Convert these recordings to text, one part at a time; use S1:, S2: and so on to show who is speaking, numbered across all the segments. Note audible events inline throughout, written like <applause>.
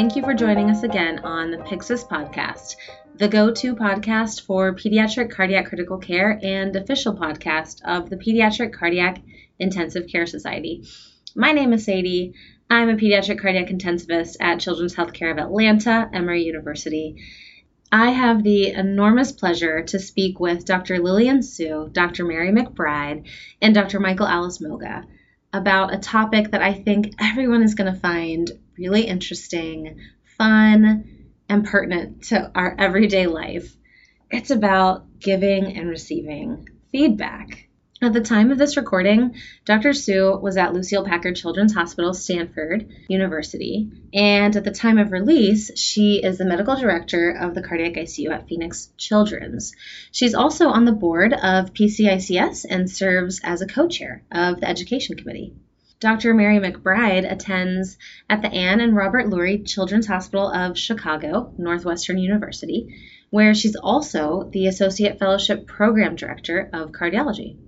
S1: thank you for joining us again on the Pyxis podcast, the go to podcast for pediatric cardiac critical care and official podcast of the Pediatric Cardiac Intensive Care Society. My name is Sadie. I'm a pediatric cardiac intensivist at Children's Healthcare of Atlanta, Emory University. I have the enormous pleasure to speak with Dr. Lillian Su, Dr. Mary McBride, and Dr. Michael Alice Moga about a topic that I think everyone is going to find really interesting, fun, and pertinent to our everyday life. It's about giving and receiving feedback. At the time of this recording, Dr. Su was at Lucile Packard Children's Hospital, Stanford University, and at the time of release, she is the medical director of the cardiac ICU at Phoenix Children's. She's also on the board of PCICS and serves as a co chair of the Education Committee. Dr. Mary McBride attends at the Ann and Robert Lurie Children's Hospital of Chicago, Northwestern University, where she's also the Associate Fellowship Program Director of Cardiology.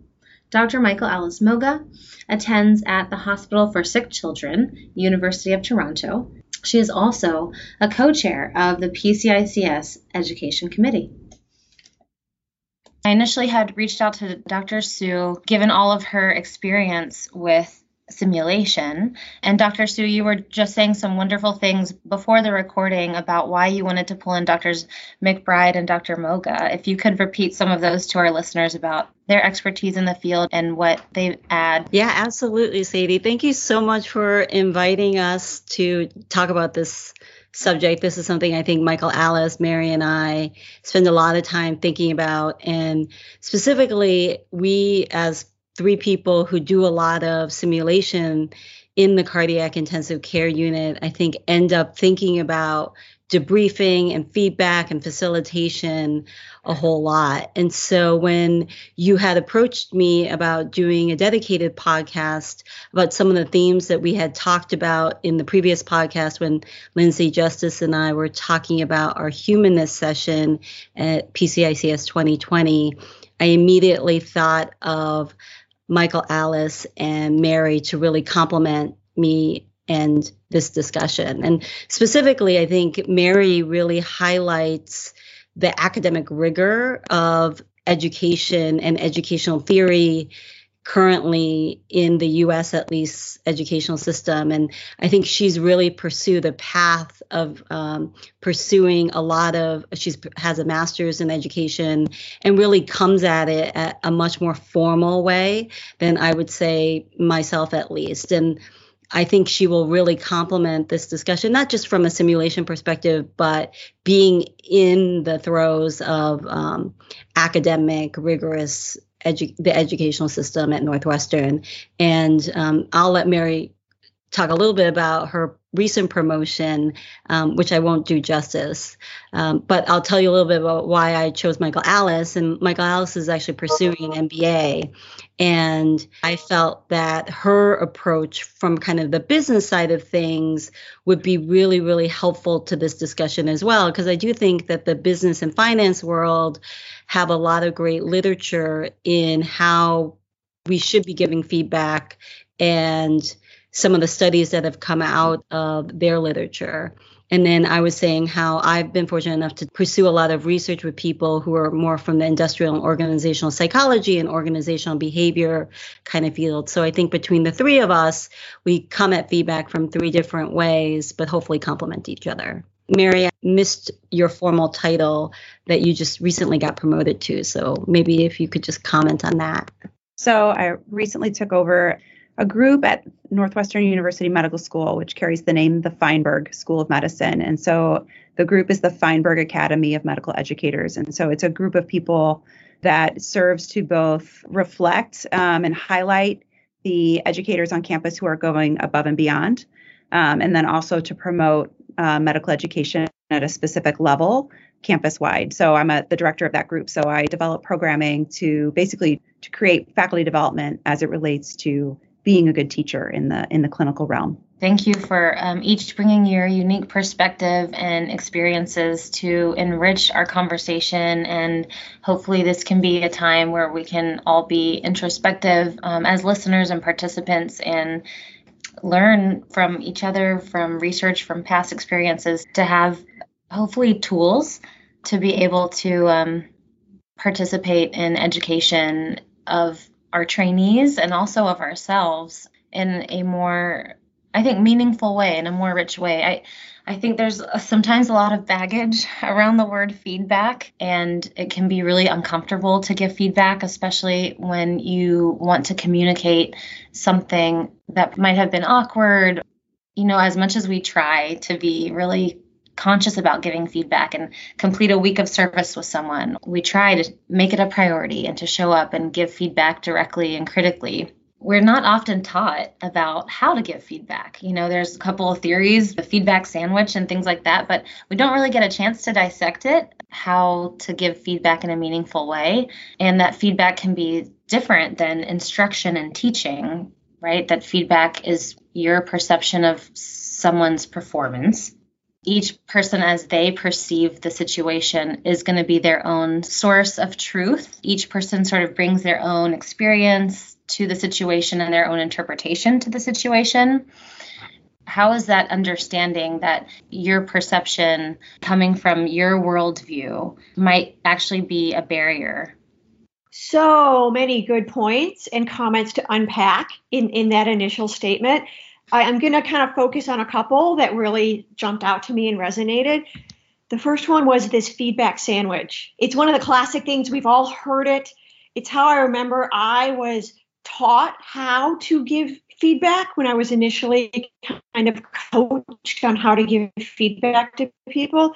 S1: Dr. Michael Alice Moga attends at the Hospital for Sick Children, University of Toronto. She is also a co chair of the PCICS Education Committee. I initially had reached out to Dr. Su, given all of her experience with simulation. And Dr. Su, you were just saying some wonderful things before the recording about why you wanted to pull in Drs. McBride and Dr. Moga. If you could repeat some of those to our listeners about their expertise in the field and what they add.
S2: Yeah, absolutely, Sadie. Thank you so much for inviting us to talk about this subject. This is something I think Michael Alice, Mary, and I spend a lot of time thinking about. And specifically, we as three people who do a lot of simulation in the cardiac intensive care unit, I think end up thinking about debriefing and feedback and facilitation a whole lot. And so when you had approached me about doing a dedicated podcast about some of the themes that we had talked about in the previous podcast when Lindsay Justice and I were talking about our humanness session at PCICS 2020, I immediately thought of Michael Alice and Mary to really complement me and this discussion. And specifically, I think Mary really highlights the academic rigor of education and educational theory currently in the US at least educational system. And I think she's really pursued the path of um, pursuing a lot of she's has a master's in education and really comes at it at a much more formal way than I would say myself at least. And I think she will really complement this discussion, not just from a simulation perspective, but being in the throes of um, academic, rigorous edu- the educational system at Northwestern. And um, I'll let Mary talk a little bit about her recent promotion, um, which I won't do justice. Um, but I'll tell you a little bit about why I chose Michael Alice. And Michael Alice is actually pursuing an MBA. And I felt that her approach from kind of the business side of things would be really, really helpful to this discussion as well. Because I do think that the business and finance world have a lot of great literature in how we should be giving feedback and some of the studies that have come out of their literature. And then I was saying how I've been fortunate enough to pursue a lot of research with people who are more from the industrial and organizational psychology and organizational behavior kind of field. So I think between the three of us, we come at feedback from three different ways, but hopefully complement each other. Mary, I missed your formal title that you just recently got promoted to. So maybe if you could just comment on that.
S3: So I recently took over a group at Northwestern University Medical School, which carries the name the Feinberg School of Medicine. And so the group is the Feinberg Academy of Medical Educators. And so it's a group of people that serves to both reflect um, and highlight the educators on campus who are going above and beyond, um, and then also to promote uh, medical education at a specific level campus wide. So I'm a, the director of that group. So I develop programming to basically to create faculty development as it relates to being a good teacher in the in the clinical realm.
S1: Thank you for um, each bringing your unique perspective and experiences to enrich our conversation. And hopefully, this can be a time where we can all be introspective um, as listeners and participants and learn from each other, from research, from past experiences, to have hopefully tools to be able to um, participate in education of our trainees and also of ourselves in a more I think meaningful way in a more rich way. I I think there's a, sometimes a lot of baggage <laughs> around the word feedback and it can be really uncomfortable to give feedback especially when you want to communicate something that might have been awkward. You know, as much as we try to be really conscious about giving feedback and complete a week of service with someone, we try to make it a priority and to show up and give feedback directly and critically we're not often taught about how to give feedback. You know, there's a couple of theories, the feedback sandwich and things like that, but we don't really get a chance to dissect it, how to give feedback in a meaningful way. And that feedback can be different than instruction and teaching, right? That feedback is your perception of someone's performance. Each person, as they perceive the situation, is going to be their own source of truth. Each person sort of brings their own experience, to the situation and their own interpretation to the situation how is that understanding that your perception coming from your worldview might actually be a barrier?
S4: So many good points and comments to unpack in, in that initial statement. I, I'm going to kind of focus on a couple that really jumped out to me and resonated. The first one was this feedback sandwich. It's one of the classic things, we've all heard it. It's how I remember I was taught how to give feedback when I was initially kind of coached on how to give feedback to people.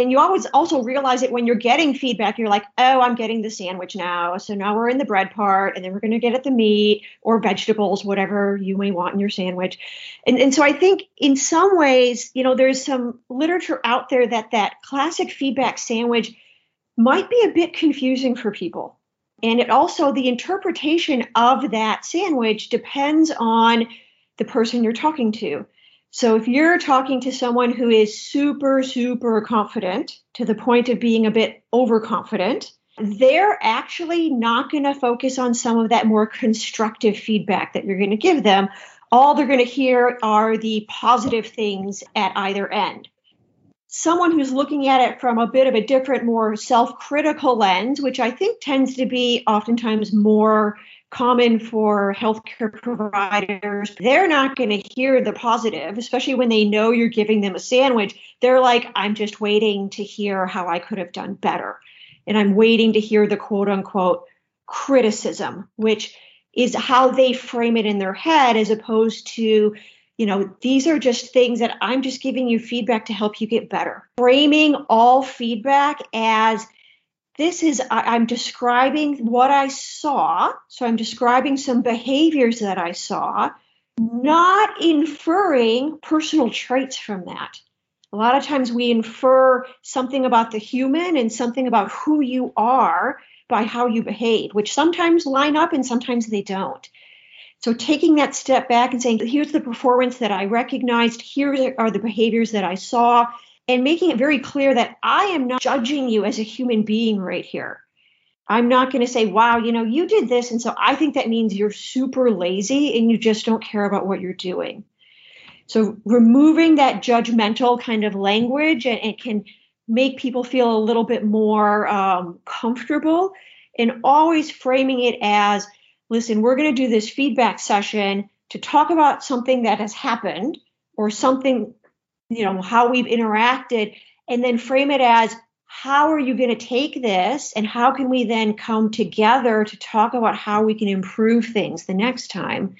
S4: And you always also realize it when you're getting feedback, you're like, oh, I'm getting the sandwich now. So now we're in the bread part, and then we're going to get at the meat or vegetables, whatever you may want in your sandwich. And, and so I think in some ways, you know, there's some literature out there that that classic feedback sandwich might be a bit confusing for people and it also, the interpretation of that sandwich depends on the person you're talking to. So if you're talking to someone who is super, super confident to the point of being a bit overconfident, they're actually not going to focus on some of that more constructive feedback that you're going to give them. All they're going to hear are the positive things at either end someone who's looking at it from a bit of a different, more self critical lens, which I think tends to be oftentimes more common for healthcare providers. They're not going to hear the positive, especially when they know you're giving them a sandwich. They're like, I'm just waiting to hear how I could have done better. And I'm waiting to hear the quote unquote criticism, which is how they frame it in their head as opposed to you know, these are just things that I'm just giving you feedback to help you get better. Framing all feedback as this is, I'm describing what I saw. So I'm describing some behaviors that I saw, not inferring personal traits from that. A lot of times we infer something about the human and something about who you are by how you behave, which sometimes line up and sometimes they don't. So taking that step back and saying, here's the performance that I recognized, here are the behaviors that I saw, and making it very clear that I am not judging you as a human being right here. I'm not going to say, wow, you know, you did this. And so I think that means you're super lazy and you just don't care about what you're doing. So removing that judgmental kind of language and it can make people feel a little bit more um, comfortable and always framing it as listen, we're going to do this feedback session to talk about something that has happened or something, you know, how we've interacted, and then frame it as how are you going to take this and how can we then come together to talk about how we can improve things the next time?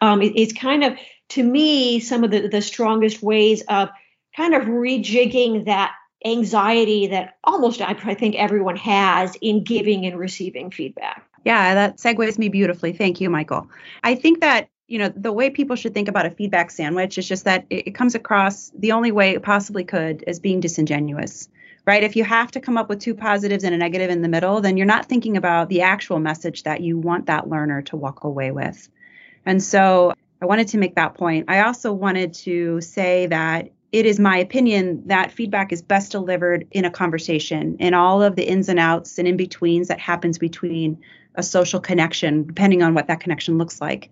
S4: Um, it, it's kind of, to me, some of the, the strongest ways of kind of rejigging that anxiety that almost I think everyone has in giving and receiving feedback.
S3: Yeah, that segues me beautifully. Thank you, Michael. I think that you know the way people should think about a feedback sandwich is just that it, it comes across the only way it possibly could as being disingenuous right? If you have to come up with two positives and a negative in the middle then you're not thinking about the actual message that you want that learner to walk away with. And so i wanted to make that point. I also wanted to say that it is my opinion that feedback is best delivered in a conversation in all of the ins and outs and in betweens that happens between a social connection, depending on what that connection looks like.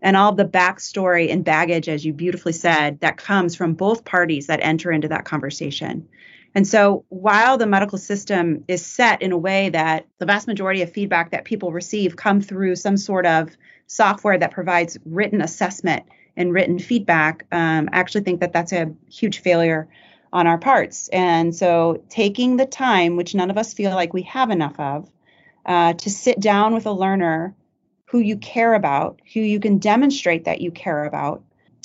S3: And all the backstory and baggage, as you beautifully said, that comes from both parties that enter into that conversation. And so while the medical system is set in a way that the vast majority of feedback that people receive come through some sort of software that provides written assessment and written feedback, um, I actually think that that's a huge failure on our parts. And so taking the time, which none of us feel like we have enough of, uh, to sit down with a learner who you care about, who you can demonstrate that you care about,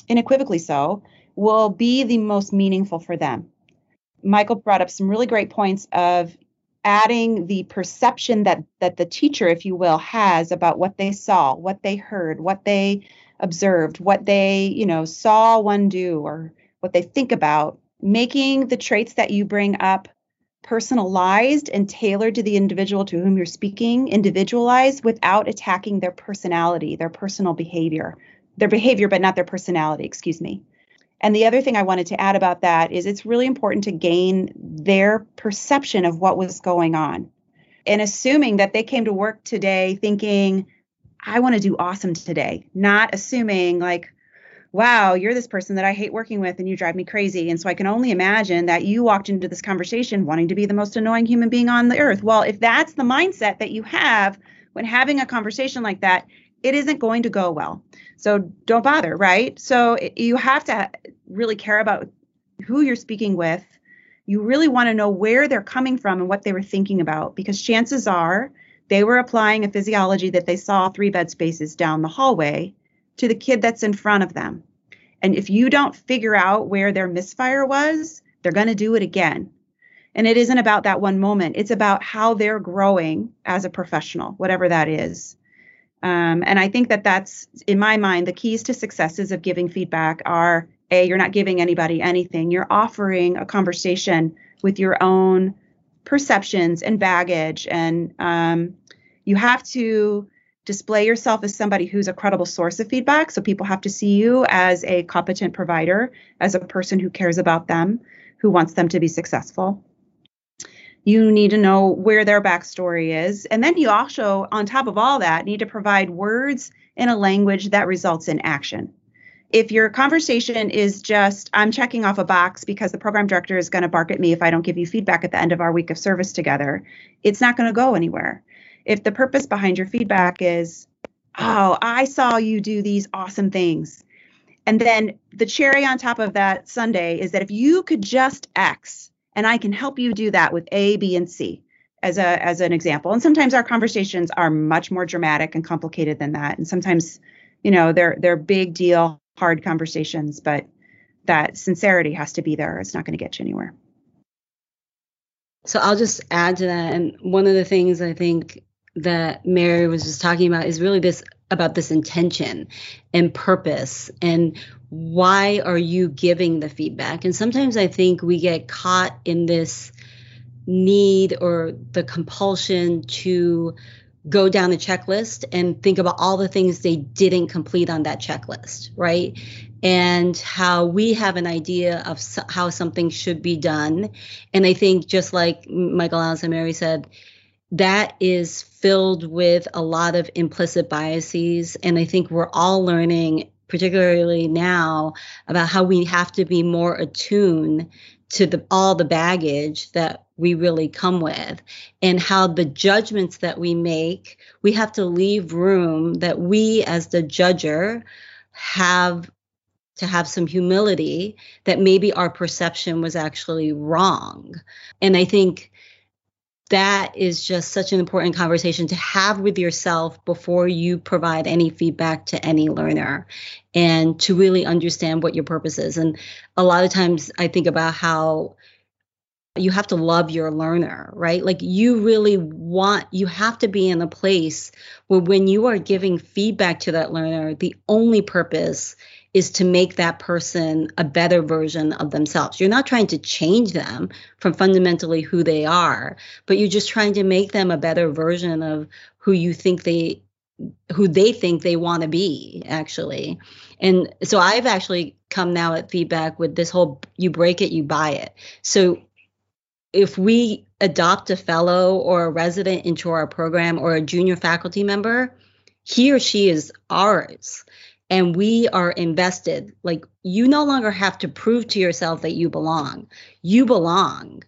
S3: unequivocally so, will be the most meaningful for them. Michael brought up some really great points of adding the perception that that the teacher if you will has about what they saw what they heard what they observed what they you know saw one do or what they think about making the traits that you bring up personalized and tailored to the individual to whom you're speaking, individualized without attacking their personality, their personal behavior, their behavior, but not their personality, excuse me. And the other thing I wanted to add about that is it's really important to gain their perception of what was going on. And assuming that they came to work today thinking, I want to do awesome today, not assuming like, wow, you're this person that I hate working with and you drive me crazy. And so I can only imagine that you walked into this conversation wanting to be the most annoying human being on the earth. Well, if that's the mindset that you have when having a conversation like that, it isn't going to go well. So don't bother, right? So you have to really care about who you're speaking with. You really want to know where they're coming from and what they were thinking about because chances are they were applying a physiology that they saw three bed spaces down the hallway to the kid that's in front of them. And if you don't figure out where their misfire was, they're going to do it again. And it isn't about that one moment, it's about how they're growing as a professional, whatever that is. Um, and I think that that's, in my mind, the keys to successes of giving feedback are A, you're not giving anybody anything, you're offering a conversation with your own perceptions and baggage. And um, you have to display yourself as somebody who's a credible source of feedback. So people have to see you as a competent provider, as a person who cares about them, who wants them to be successful. You need to know where their backstory is. And then you also, on top of all that, need to provide words in a language that results in action. If your conversation is just, I'm checking off a box because the program director is going to bark at me if I don't give you feedback at the end of our week of service together, it's not going to go anywhere if the purpose behind your feedback is, oh, I saw you do these awesome things. And then the cherry on top of that sundae is that if you could just X, and I can help you do that with A, B, and C as a as an example. And sometimes our conversations are much more dramatic and complicated than that. And sometimes, you know, they're they're big deal, hard conversations, but that sincerity has to be there. It's not going to get you anywhere.
S2: So I'll just add to that. And one of the things I think that Mary was just talking about is really this about this intention and purpose and why are you giving the feedback? And sometimes i think we get caught in this need or the compulsion to go down the checklist and think about all the things they didn't complete on that checklist right? And how we have an idea of how something should be done. And i think just like michael and mary said that is filled with a lot of implicit biases. And I think we're all learning, particularly now, about how we have to be more attuned to the, all the baggage that we really come with and how the judgments that we make, we have to leave room that we, as the judger, have to have some humility that maybe our perception was actually wrong. And I think that is just such an important conversation to have with yourself before you provide any feedback to any learner and to really understand what your purpose is. And a lot of times I think about how you have to love your learner, right? Like you really want, you have to be in a place where when you are giving feedback to that learner, the only purpose is to make that person a better version of themselves. You're not trying to change them from fundamentally who they are, but you're just trying to make them a better version of who you think they who they think they want to be actually. And so I've actually come now at feedback with this whole you break it, you buy it. So if we adopt a fellow or a resident into our program or a junior faculty member, he or she is ours and we are invested. Like you no longer have to prove to yourself that you belong. You belong.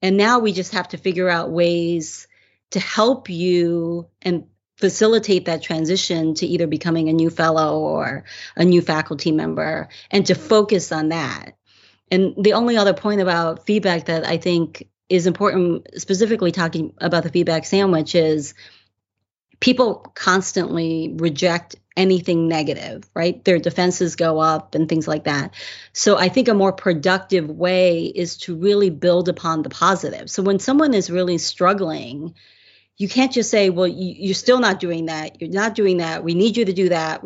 S2: And now we just have to figure out ways to help you and facilitate that transition to either becoming a new fellow or a new faculty member and to focus on that. And the only other point about feedback that I think is important, specifically talking about the feedback sandwich, is people constantly reject anything negative, right? Their defenses go up and things like that. So I think a more productive way is to really build upon the positive. So when someone is really struggling, you can't just say, well, you, are still not doing that. You're not doing that. We need you to do that.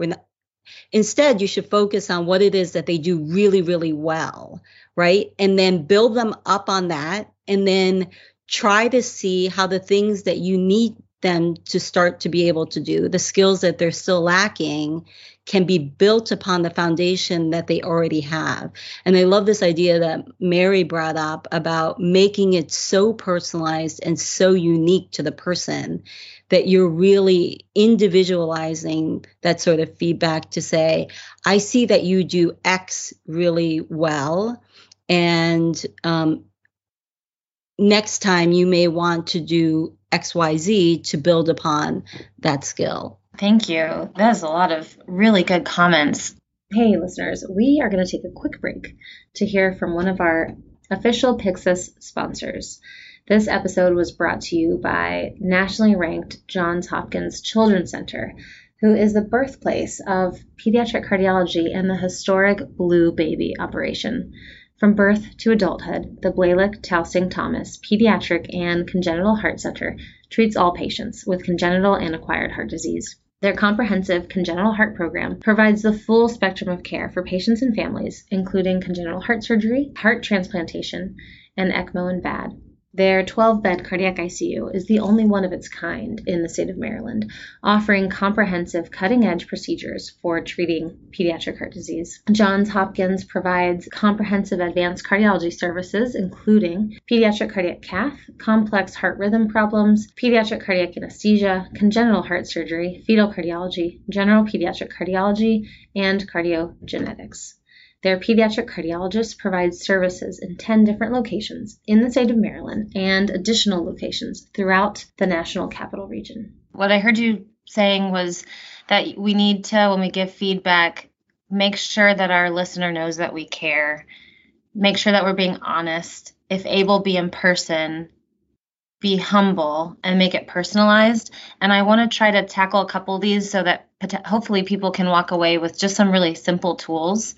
S2: Instead, you should focus on what it is that they do really, really well, right? And then build them up on that and then try to see how the things that you need them to start to be able to do, the skills that they're still lacking, can be built upon the foundation that they already have. And I love this idea that Mary brought up about making it so personalized and so unique to the person that you're really individualizing that sort of feedback to say, I see that you do X really well. And um, next time you may want to do XYZ to build upon that skill.
S1: Thank you. That is a lot of really good comments. Hey, listeners, we are going to take a quick break to hear from one of our official Pyxis sponsors. This episode was brought to you by nationally ranked Johns Hopkins Children's Center, who is the birthplace of pediatric cardiology and the historic Blue Baby operation. From birth to adulthood, the Blalock Taussig Thomas Pediatric and Congenital Heart Center treats all patients with congenital and acquired heart disease. Their comprehensive congenital heart program provides the full spectrum of care for patients and families, including congenital heart surgery, heart transplantation, and ECMO and VAD. Their 12 bed cardiac ICU is the only one of its kind in the state of Maryland, offering comprehensive cutting edge procedures for treating pediatric heart disease. Johns Hopkins provides comprehensive advanced cardiology services, including pediatric cardiac cath, complex heart rhythm problems, pediatric cardiac anesthesia, congenital heart surgery, fetal cardiology, general pediatric cardiology, and cardiogenetics. Their pediatric cardiologist provides services in 10 different locations in the state of Maryland and additional locations throughout the national capital region. What I heard you saying was that we need to, when we give feedback, make sure that our listener knows that we care, make sure that we're being honest. If able, be in person, be humble, and make it personalized. And I want to try to tackle a couple of these so that hopefully people can walk away with just some really simple tools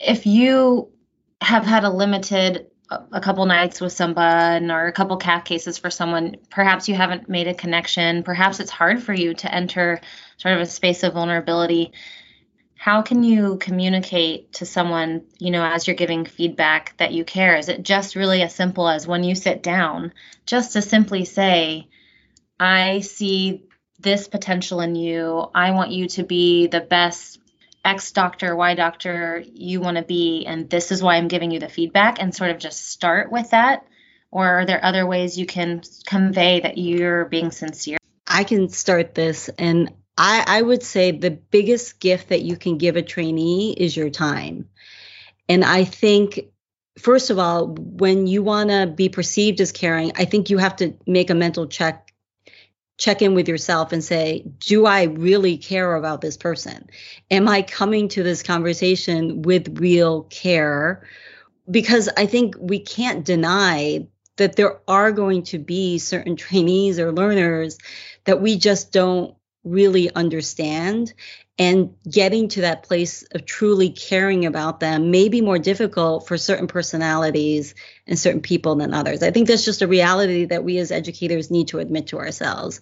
S1: if you have had a limited a couple nights with someone or a couple cath cases for someone perhaps you haven't made a connection perhaps it's hard for you to enter sort of a space of vulnerability how can you communicate to someone you know as you're giving feedback that you care? Is it just really as simple as when you sit down just to simply say i see this potential in you. I want you to be the best X doctor, Y doctor you want to be, and this is why I'm giving you the feedback, and sort of just start with that? Or are there other ways you can convey that you're being sincere?
S2: I can start this, and I, I would say the biggest gift that you can give a trainee is your time. And I think first of all, when you want to be perceived as caring, I think you have to make a mental check check in with yourself and say, do I really care about this person? Am I coming to this conversation with real care? Because I think we can't deny that there are going to be certain trainees or learners that we just don't really understand. And getting to that place of truly caring about them may be more difficult for certain personalities and certain people than others. I think that's just a reality that we as educators need to admit to ourselves.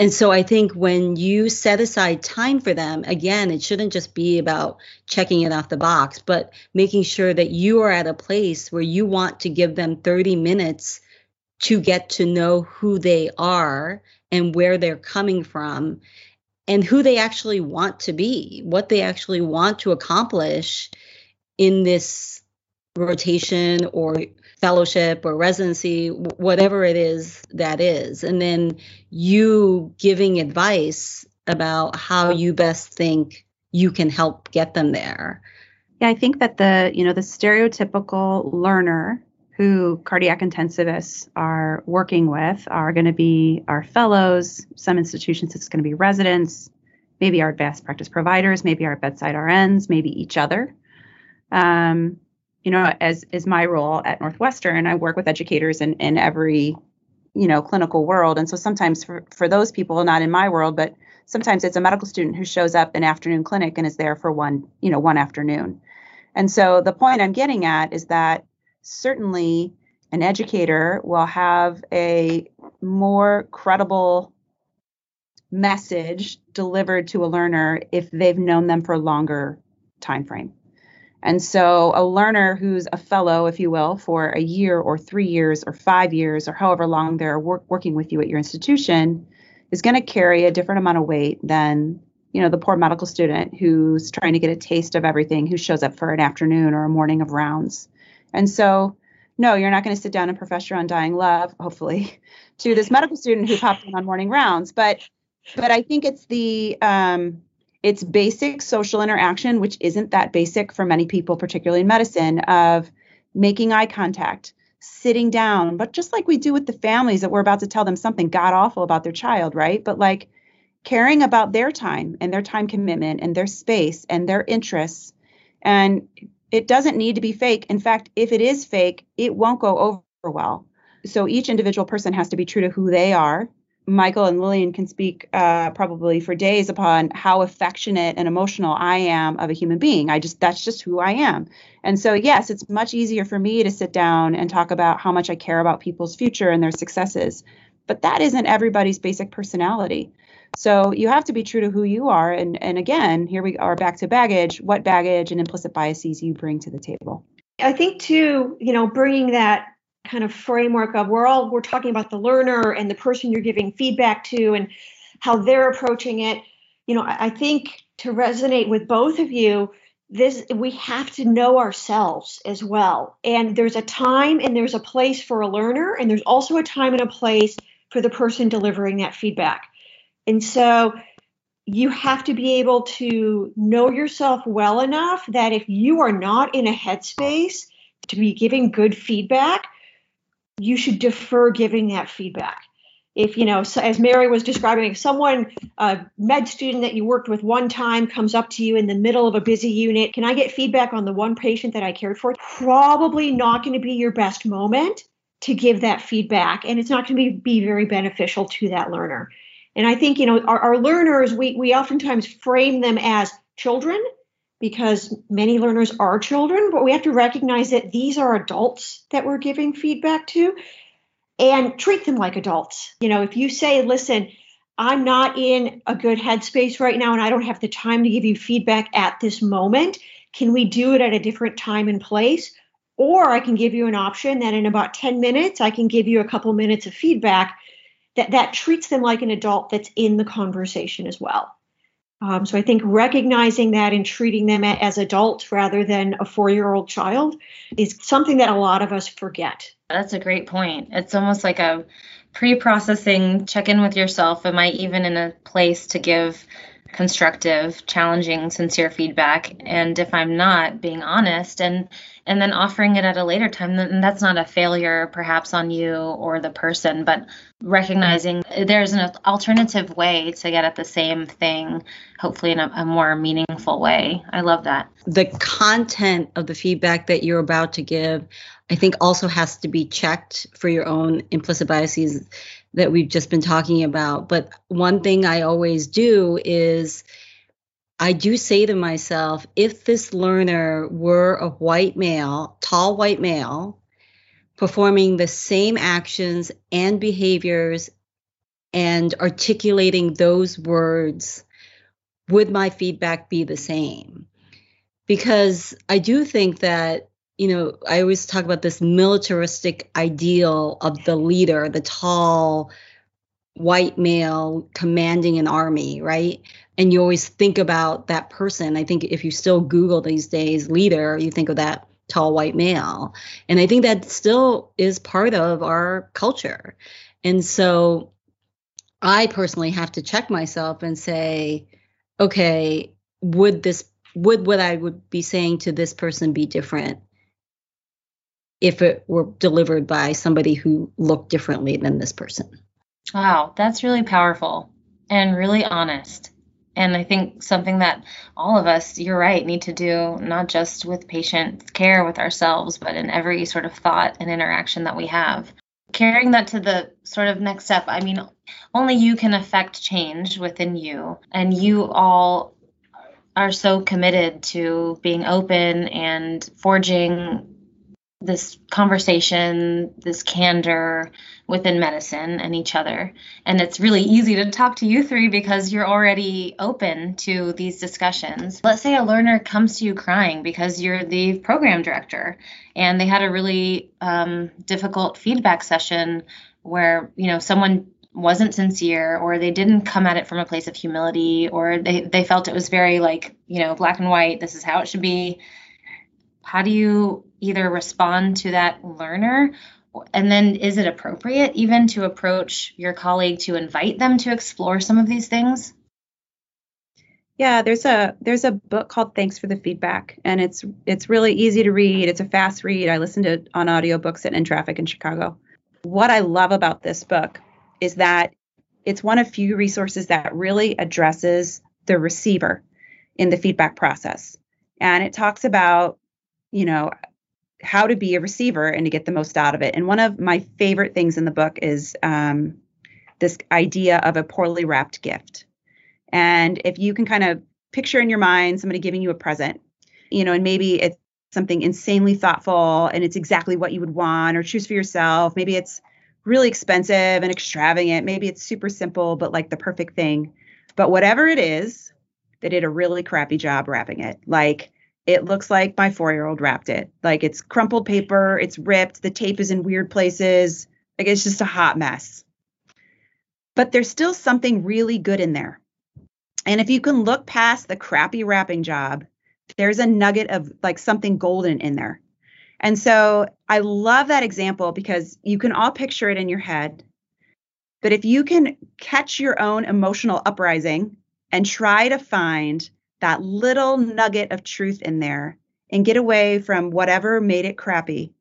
S2: And so I think when you set aside time for them, again, it shouldn't just be about checking it off the box, but making sure that you are at a place where you want to give them 30 minutes to get to know who they are and where they're coming from and who they actually want to be, what they actually want to accomplish in this rotation or fellowship or residency, whatever it is that is. And then you giving advice about how you best think you can help get them there.
S3: Yeah, I think that the, you know, the stereotypical learner who cardiac intensivists are working with are going to be our fellows. Some institutions, it's going to be residents, maybe our advanced practice providers, maybe our bedside RNs, maybe each other. Um, you know, as is my role at Northwestern, I work with educators in, in every, you know, clinical world. And so sometimes for, for those people, not in my world, but sometimes it's a medical student who shows up in afternoon clinic and is there for one, you know, one afternoon. And so the point I'm getting at is that certainly an educator will have a more credible message delivered to a learner if they've known them for a longer time frame. And so a learner who's a fellow, if you will, for a year or three years or five years or however long they're work, working with you at your institution is going to carry a different amount of weight than you know the poor medical student who's trying to get a taste of everything who shows up for an afternoon or a morning of rounds. And so no, you're not going to sit down and profess your undying love, hopefully, to this medical student who popped in on morning rounds. But but I think it's the um, it's basic social interaction, which isn't that basic for many people, particularly in medicine, of making eye contact, sitting down, but just like we do with the families that we're about to tell them something god awful about their child, right? But like caring about their time and their time commitment and their space and their interests. And it doesn't need to be fake. In fact, if it is fake, it won't go over well. So each individual person has to be true to who they are. Michael and Lillian can speak uh, probably for days upon how affectionate and emotional I am of a human being. I just that's just who I am. And so yes, it's much easier for me to sit down and talk about how much I care about people's future and their successes. But that isn't everybody's basic personality. So you have to be true to who you are. And, and again, here we are back to baggage. What baggage and implicit biases you bring to the table?
S4: I think too, you know, bringing that kind of framework of we're all we're talking about the learner and the person you're giving feedback to and how they're approaching it. You know, I, I think to resonate with both of you, this we have to know ourselves as well. And there's a time and there's a place for a learner, and there's also a time and a place for the person delivering that feedback. And so you have to be able to know yourself well enough that if you are not in a headspace to be giving good feedback, you should defer giving that feedback. If, you know, so as Mary was describing, if someone, a med student that you worked with one time comes up to you in the middle of a busy unit, can I get feedback on the one patient that I cared for? Probably not going to be your best moment to give that feedback, and it's not going to be, be very beneficial to that learner. And I think, you know, our, our learners, we, we oftentimes frame them as children because many learners are children, but we have to recognize that these are adults that we're giving feedback to and treat them like adults. You know, if you say, listen, I'm not in a good headspace right now and I don't have the time to give you feedback at this moment, can we do it at a different time and place? Or I can give you an option that in about 10 minutes, I can give you a couple minutes of feedback that that treats them like an adult that's in the conversation as well. Um, so I think recognizing that and treating them as adults rather than a four-year-old child is something that a lot of us forget.
S1: That's a great point. It's almost like a pre-processing check in with yourself. Am I even in a place to give constructive, challenging, sincere feedback? And if I'm not, being honest and and then offering it at a later time, then that's not a failure perhaps on you or the person, but recognizing there's an alternative way to get at the same thing, hopefully in a, a more meaningful way. I love that.
S2: The content of the feedback that you're about to give, I think also has to be checked for your own implicit biases that we've just been talking about. But one thing I always do is I do say to myself, if this learner were a white male, tall white male, performing the same actions and behaviors and articulating those words, would my feedback be the same? Because I do think that, you know, I always talk about this militaristic ideal of the leader, the tall, white male commanding an army, right? And you always think about that person. I think if you still Google these days leader, you think of that tall white male. And I think that still is part of our culture. And so I personally have to check myself and say, okay, would this would what I would be saying to this person be different if it were delivered by somebody who looked differently than this person?
S1: Wow, that's really powerful and really honest. And I think something that all of us, you're right, need to do, not just with patient care with ourselves, but in every sort of thought and interaction that we have. Carrying that to the sort of next step, I mean, only you can affect change within you. And you all are so committed to being open and forging this conversation, this candor within medicine and each other. And it's really easy to talk to you three because you're already open to these discussions. Let's say a learner comes to you crying because you're the program director and they had a really um, difficult feedback session where, you know, someone wasn't sincere or they didn't come at it from a place of humility or they, they felt it was very like, you know, black and white, this is how it should be. How do you either respond to that learner and then is it appropriate even to approach your colleague to invite them to explore some of these things?
S3: Yeah there's a there's a book called thanks for the feedback and it's it's really easy to read. It's a fast read. I listened to it on audiobooks at in traffic in chicago. What i love about this book is that it's one of few resources that really addresses the receiver in the feedback process. And it talks about you know how to be a receiver and to get the most out of it. And one of my favorite things in the book is um, this idea of a poorly wrapped gift. And if you can kind of picture in your mind somebody giving you a present, you know, and maybe it's something insanely thoughtful and it's exactly what you would want or choose for yourself. Maybe it's really expensive and extravagant. Maybe it's super simple, but like the perfect thing. But whatever it is, they did a really crappy job wrapping it. Like, it looks like my four year old wrapped it. Like it's crumpled paper, it's ripped, the tape is in weird places. Like it's just a hot mess. But there's still something really good in there. And if you can look past the crappy wrapping job, there's a nugget of like something golden in there. And so I love that example because you can all picture it in your head. But if you can catch your own emotional uprising and try to find that little nugget of truth in there and get away from whatever made it crappy.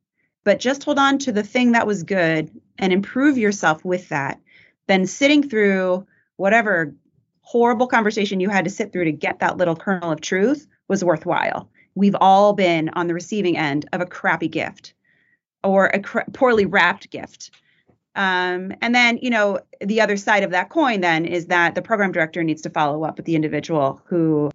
S3: But just hold on to the thing that was good and improve yourself with that. Then sitting through whatever horrible conversation you had to sit through to get that little kernel of truth was worthwhile. We've all been on the receiving end of a crappy gift or a poorly wrapped gift. Um, and then, you know, the other side of that coin then is that the program director needs to follow up with the individual who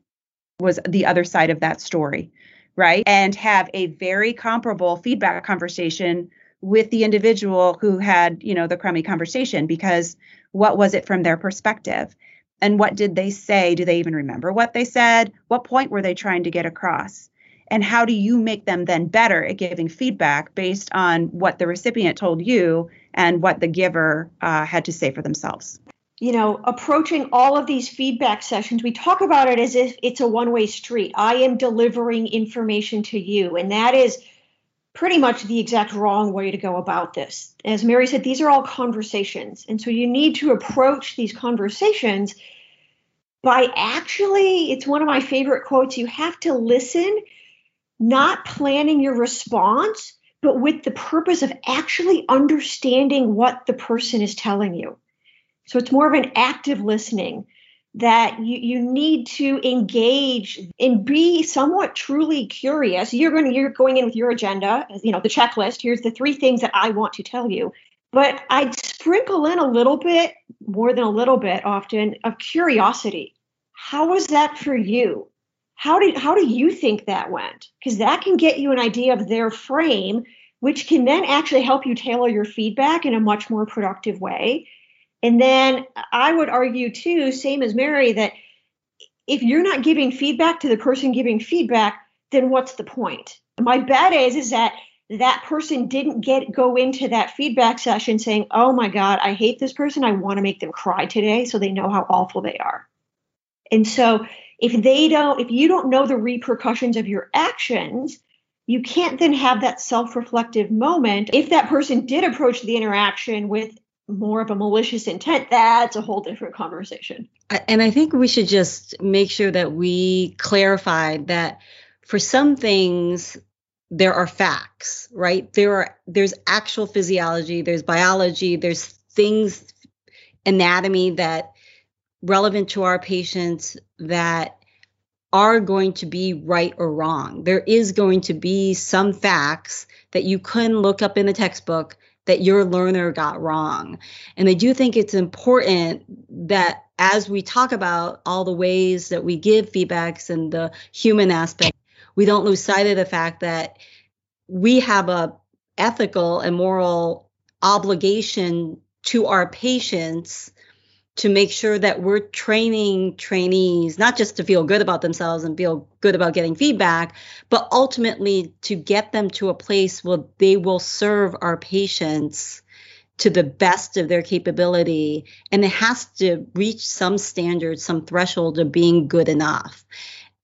S3: was the other side of that story, right? And have a very comparable feedback conversation with the individual who had, you know, the crummy conversation because what was it from their perspective? And what did they say? Do they even remember what they said? What point were they trying to get across? And how do you make them then better at giving feedback based on what the recipient told you and what the giver uh, had to say for themselves?
S4: You know, approaching all of these feedback sessions, we talk about it as if it's a one way street. I am delivering information to you. And that is pretty much the exact wrong way to go about this. As Mary said, these are all conversations. And so you need to approach these conversations by actually, it's one of my favorite quotes you have to listen, not planning your response, but with the purpose of actually understanding what the person is telling you. So it's more of an active listening that you, you need to engage and be somewhat truly curious. You're going you're going in with your agenda, you know, the checklist. Here's the three things that I want to tell you. But I'd sprinkle in a little bit, more than a little bit often, of curiosity. How was that for you? How did how do you think that went? Because that can get you an idea of their frame, which can then actually help you tailor your feedback in a much more productive way and then I would argue too, same as Mary, that if you're not giving feedback to the person giving feedback, then what's the point? My bet is is that that person didn't get go into that feedback session saying, "Oh my god, I hate this person. I want to make them cry today so they know how awful they are." And so if they don't if you don't know the repercussions of your actions, you can't then have that self-reflective moment if that person did approach the interaction with more of a malicious intent, that's a whole different conversation.
S2: And I think we should just make sure that we clarify that for some things, there are facts, right? There are there's actual physiology, there's biology, there's things anatomy that relevant to our patients that are going to be right or wrong. There is going to be some facts that you couldn't look up in the textbook that your learner got wrong. And I do think it's important that as we talk about all the ways that we give feedbacks and the human aspect, we don't lose sight of the fact that we have a ethical and moral obligation to our patients to make sure that we're training trainees not just to feel good about themselves and feel good about getting feedback, but ultimately to get them to a place where they will serve our patients to the best of their capability. And it has to reach some standard, some threshold of being good enough.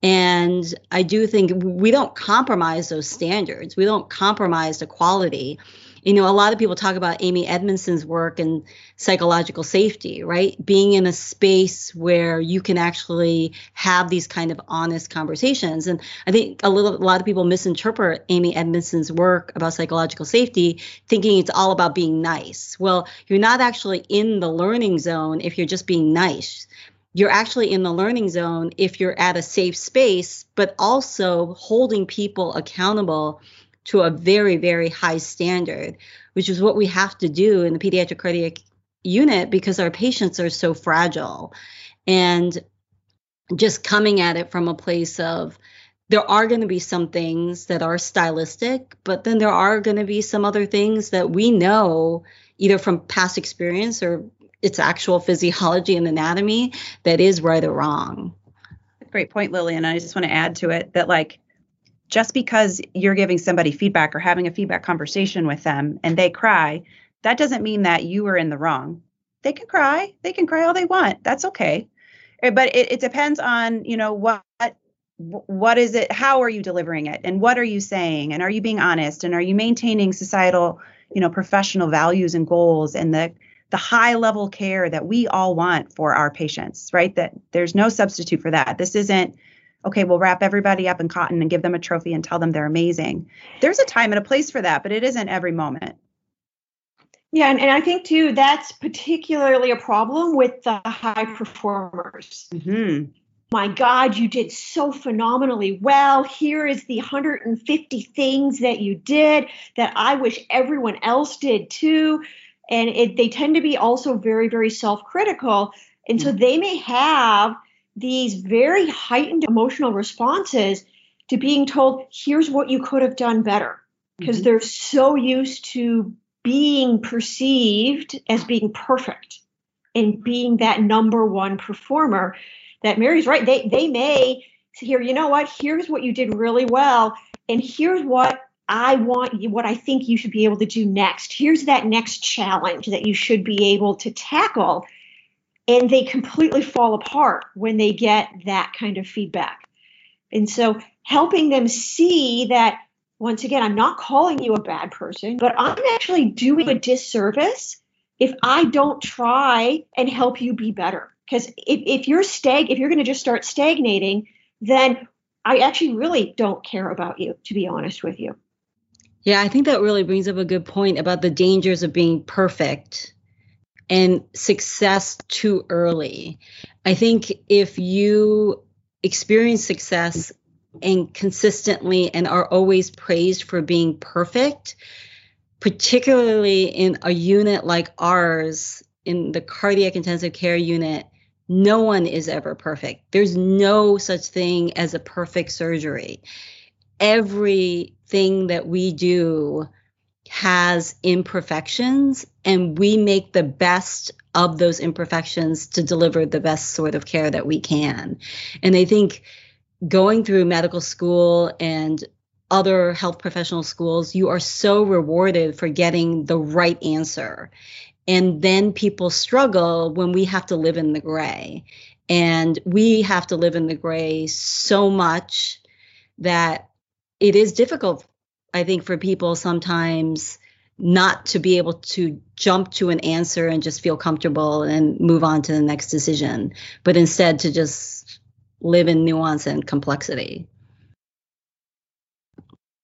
S2: And I do think we don't compromise those standards. We don't compromise the quality you know, a lot of people talk about Amy Edmondson's work and psychological safety, right? Being in a space where you can actually have these kind of honest conversations. And I think a little, a lot of people misinterpret Amy Edmondson's work about psychological safety, thinking it's all about being nice. Well, you're not actually in the learning zone if you're just being nice you're actually in the learning zone if you're at a safe space, but also holding people accountable to a very, very high standard, which is what we have to do in the pediatric cardiac unit because our patients are so fragile. And just coming at it from a place of there are going to be some things that are stylistic, but then there are going to be some other things that we know either from past experience or its actual physiology and anatomy that is right or wrong.
S3: Great point, Lillian. I just want to add to it that like just because you're giving somebody feedback or having a feedback conversation with them and they cry, that doesn't mean that you were in the wrong. They can cry. They can cry all they want. That's okay. Eh, but it, it depends on, you know, what what is it how are you delivering it and what are you saying and are you being honest and are you maintaining societal you know professional values and goals and the the high level care that we all want for our patients right that there's no substitute for that this isn't okay, we'll wrap everybody up in cotton and give them a trophy and tell them they're amazing. There's a time and a place for that, but it isn't every moment.
S4: Yeah, and, and I think too that's particularly a problem with the high performers. Mm-hmm. My God, you did so phenomenally well. Here is the 150 things that you did that I wish everyone else did too. And it, they tend to be also very, very self critical. And so mm. they may have these very heightened emotional responses to being told, here's what you could have done better. Because mm-hmm. they're so used to being perceived as being perfect and being that number one performer that Mary's right. They they may here, you know what, here's what you did really well, and here's what I want you, what I think you should be able to do next. Here's that next challenge that you should be able to tackle and they completely fall apart when they get that kind of feedback. And so helping them see that once again, I'm not calling you a bad person, but I'm actually doing a disservice if I don't try and help you be better. Because if, if you're stag, if you're going to just start stagnating, then I actually really don't care about you, to be honest with you.
S2: Yeah, I think that really brings up a good point about the dangers of being perfect and success too early. I think if you experience success and consistently and are always praised for being perfect, particularly in a unit like ours, in the cardiac intensive care unit, no one is ever perfect. There's no such thing as a perfect surgery. Everything that we do has imperfections and we make the best of those imperfections to deliver the best sort of care that we can. And I think going through medical school and other health professional schools, you are so rewarded for getting the right answer. And then people struggle when we have to live in the gray. And we have to live in the gray so much that it is difficult I think for people sometimes not to be able to jump to an answer and just feel comfortable and move on to the next decision, but instead to just live in nuance and complexity.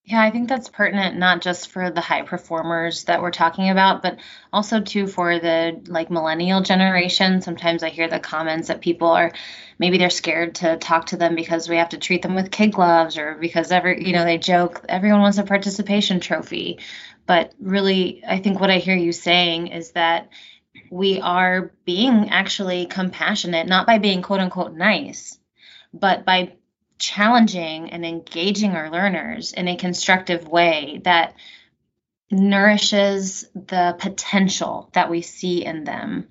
S1: Yeah, I think that's pertinent not just for the high performers that we're talking about, but also too for the like millennial generation. Sometimes I hear the comments that people are maybe they're scared to talk to them because we have to treat them with kid gloves or because every you know they joke everyone wants a participation trophy. But really I think what I hear you saying is that we are being actually compassionate, not by being quote unquote nice, but by challenging and engaging our learners in a constructive way that nourishes the potential that we see in them.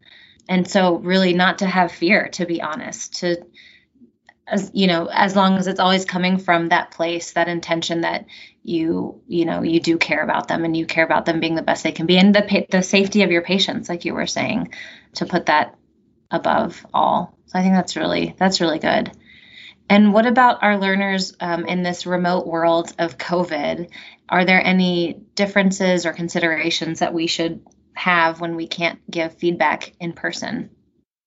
S1: And so really not to have fear to be honest, to as you know, as long as it's always coming from that place, that intention that you you know you do care about them and you care about them being the best they can be and the the safety of your patients like you were saying to put that above all. So I think that's really that's really good. And what about our learners um, in this remote world of COVID? Are there any differences or considerations that we should have when we can't give feedback in person?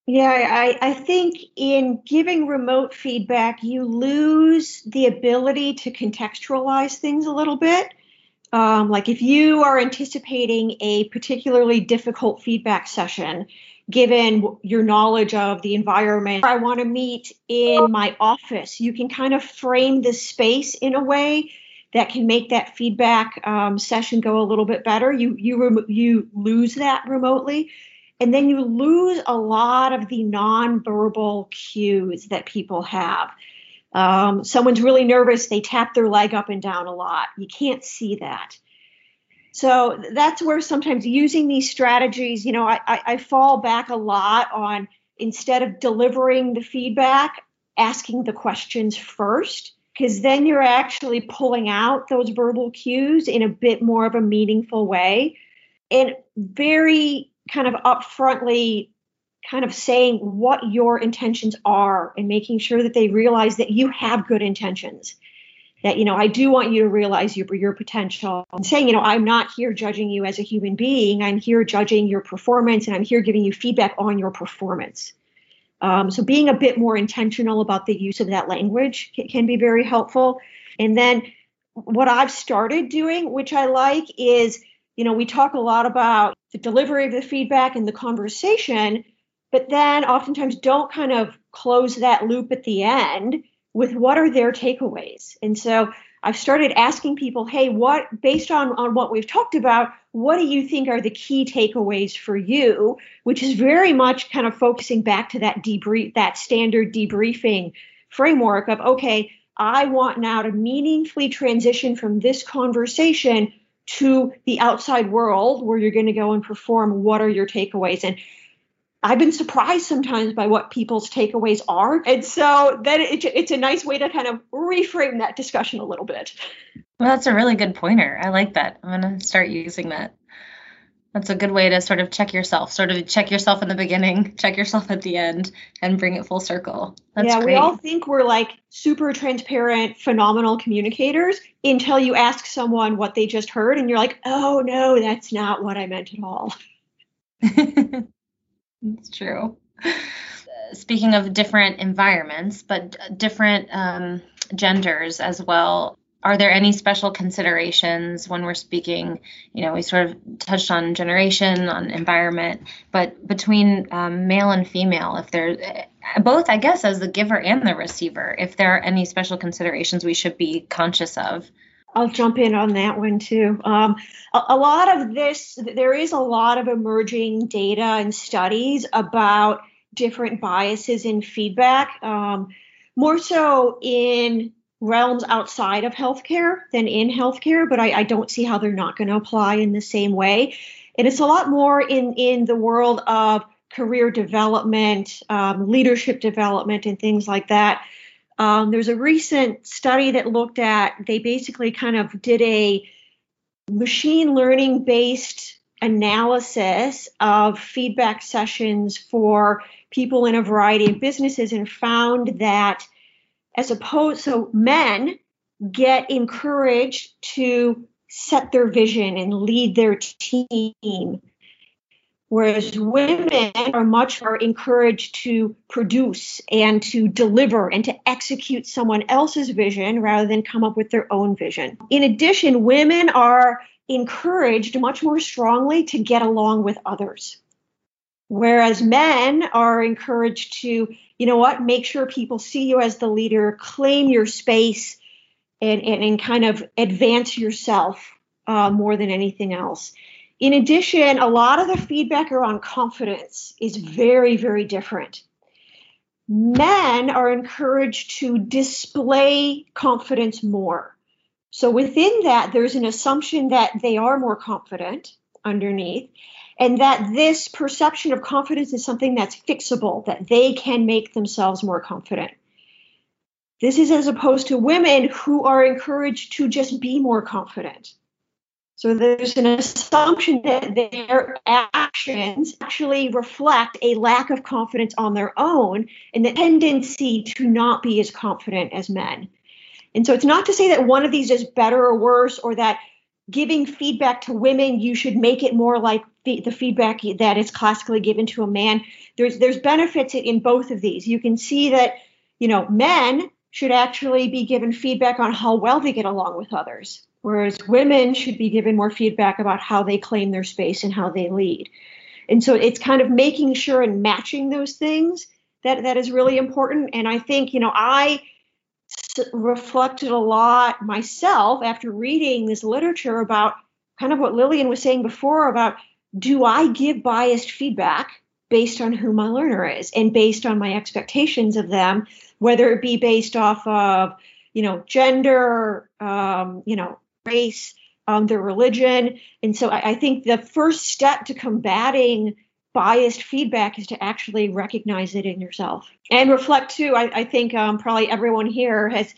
S4: Yeah, I, I think in giving remote feedback, you lose the ability to contextualize things a little bit. Um, like if you are anticipating a particularly difficult feedback session, given your knowledge of the environment. I want to meet in my office. You can kind of frame the space in a way that can make that feedback um, session go a little bit better. You you rem- you lose that remotely, and then you lose a lot of the nonverbal cues that people have. Um, someone's really nervous; they tap their leg up and down a lot. You can't see that. So that's where sometimes using these strategies, you know, I, I, I fall back a lot on instead of delivering the feedback, asking the questions first, because then you're actually pulling out those verbal cues in a bit more of a meaningful way. And very kind of upfrontly kind of saying what your intentions are and making sure that they realize that you have good intentions that you know i do want you to realize your, your potential. And saying you know i'm not here judging you as a human being. I'm here judging your performance and i'm here giving you feedback on your performance. Um, so being a bit more intentional about the use of that language can, can be very helpful. And then what i've started doing which i like is you know we talk a lot about the delivery of the feedback and the conversation but then oftentimes don't kind of close that loop at the end with what are their takeaways. And so I've started asking people, hey, what based on, on what we've talked about, what do you think are the key takeaways for you? Which is very much kind of focusing back to that debrief, that standard debriefing framework of okay, I want now to meaningfully transition from this conversation to the outside world where you're going to go and perform. What are your takeaways? And I've been surprised sometimes by what people's takeaways are. And so then it, it's a nice way to kind of reframe that discussion a little bit.
S1: Well, that's a really good pointer. I like that. I'm going to start using that. That's a good way to sort of check yourself, sort of check yourself in the beginning, <laughs> check yourself at the end, and bring it full circle. That's
S4: yeah,
S1: great.
S4: we all think we're like super transparent, phenomenal communicators until you ask someone what they just heard, and you're like, oh no, that's not what I meant at all. <laughs>
S1: It's true. Speaking of different environments, but different um, genders as well, are there any special considerations when we're speaking? You know, we sort of touched on generation, on environment, but between um, male and female, if there's both, I guess, as the giver and the receiver, if there are any special considerations we should be conscious of.
S4: I'll jump in on that one too. Um, a, a, lot of this, there is a lot of emerging data and studies about different biases in feedback, um, more so in realms outside of healthcare than in healthcare, but I, I don't see how they're not going to apply in the same way. And it's a lot more in, in the world of career development, um, leadership development, and things like that. Um, there's a recent study that looked at, they basically kind of did a machine learning based analysis of feedback sessions for people in a variety of businesses and found that as opposed so men get encouraged to set their vision and lead their team. Whereas women are much more encouraged to produce and to deliver and to execute someone else's vision rather than come up with their own vision. In addition, women are encouraged much more strongly to get along with others. Whereas men are encouraged to, you know what, make sure people see you as the leader, claim your space, and, and, and kind of advance yourself uh, more than anything else. In addition, a lot of the feedback around confidence is very, very different. Men are encouraged to display confidence more. So within that, there's an assumption that they are more confident underneath, and that this perception of confidence is something that's fixable, that they can make themselves more confident. This is as opposed to women who are encouraged to just be more confident. So there's an assumption that their actions actually reflect a lack of confidence on their own and the tendency to not be as confident as men. And so it's not to say that one of these is better or worse or that giving feedback to women you should make it more like the, feedback that is classically given to a man. There's there's benefits in both of these. You can see that you know men should actually be given feedback on how well they get along with others whereas women should be given more feedback about how they claim their space and how they lead. And so it's kind of making sure and matching those things that that is really important. And I think you know I reflected a lot myself after reading this literature about kind of what Lillian was saying before about do I give biased feedback based on who my learner is and based on my expectations of them, whether it be based off of you know gender, um, you know race, um, their religion. And so I, I think the first step to combating biased feedback is to actually recognize it in yourself and reflect too. I, I think um, probably everyone here has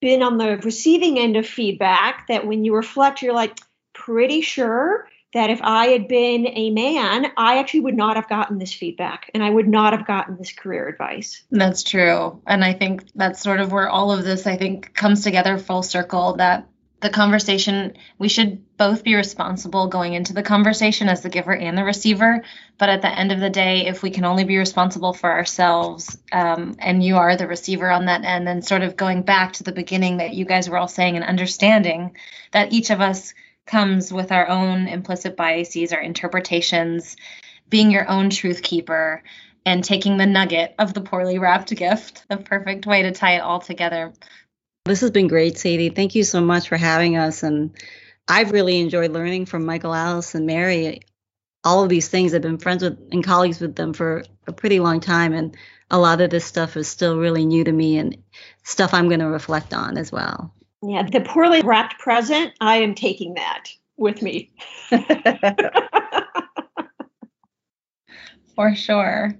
S4: been on the receiving end of feedback that when you reflect, you're like, pretty sure that if I had been a man, I actually would not have gotten this feedback and I would not have gotten this career advice.
S1: That's true. And I think that's sort of where all of this, I think, comes together full circle that the conversation we should both be responsible going into the conversation as the giver and the receiver. But at the end of the day if we can only be responsible for ourselves um, and you are the receiver on that end then sort of going back to the beginning that you guys were all saying and understanding that each of us comes with our own implicit biases our interpretations being your own truth keeper and taking the nugget of the poorly wrapped gift the perfect way to tie it all together
S2: this has been great, Sadie. Thank you so much for having us. And I've really enjoyed learning from Michael Alice and Mary. All of these things, I've been friends with and colleagues with them for a pretty long time. And a lot of this stuff is still really new to me and stuff I'm going to reflect on as well.
S4: Yeah, the poorly wrapped present, I am taking that with me. <laughs> <laughs>
S1: For sure.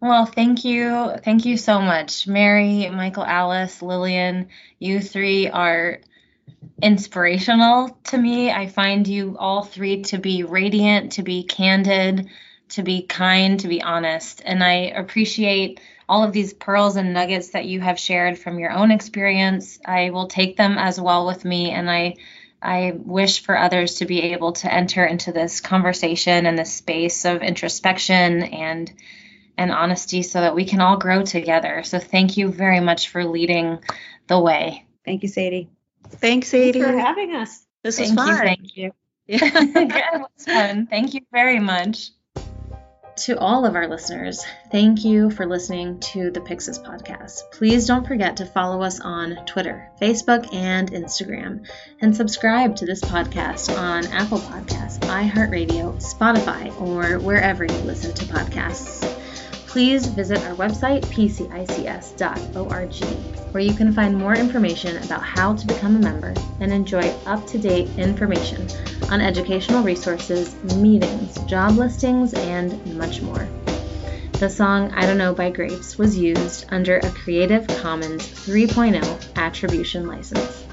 S1: Well, thank you. Thank you so much. Mary, Michael, Alice, Lillian, you three are inspirational to me. I find you all three to be radiant, to be candid, to be kind, to be honest. And I appreciate all of these pearls and nuggets that you have shared from your own experience. I will take them as well with me and I I wish for others to be able to enter into this conversation and this space of introspection and and honesty so that we can all grow together. So thank you very much for leading the way.
S3: Thank you, Sadie.
S2: Thanks, Sadie.
S4: Thanks for having us.
S2: This
S1: thank
S2: was fun.
S1: You, thank you. <laughs> Yeah. it was fun. Thank you very much. To all of our listeners, thank you for listening to the PCICS podcast. Please don't forget to follow us on Twitter, Facebook, and Instagram, and subscribe to this podcast on Apple Podcasts, iHeartRadio, Spotify, or wherever you listen to podcasts please visit our website, pcics.org, where you can find more information about how to become a member and enjoy up to date information on educational resources, meetings, job listings, and much more. The song I Don't Know by Grapes was used under a Creative Commons 3.0 attribution license.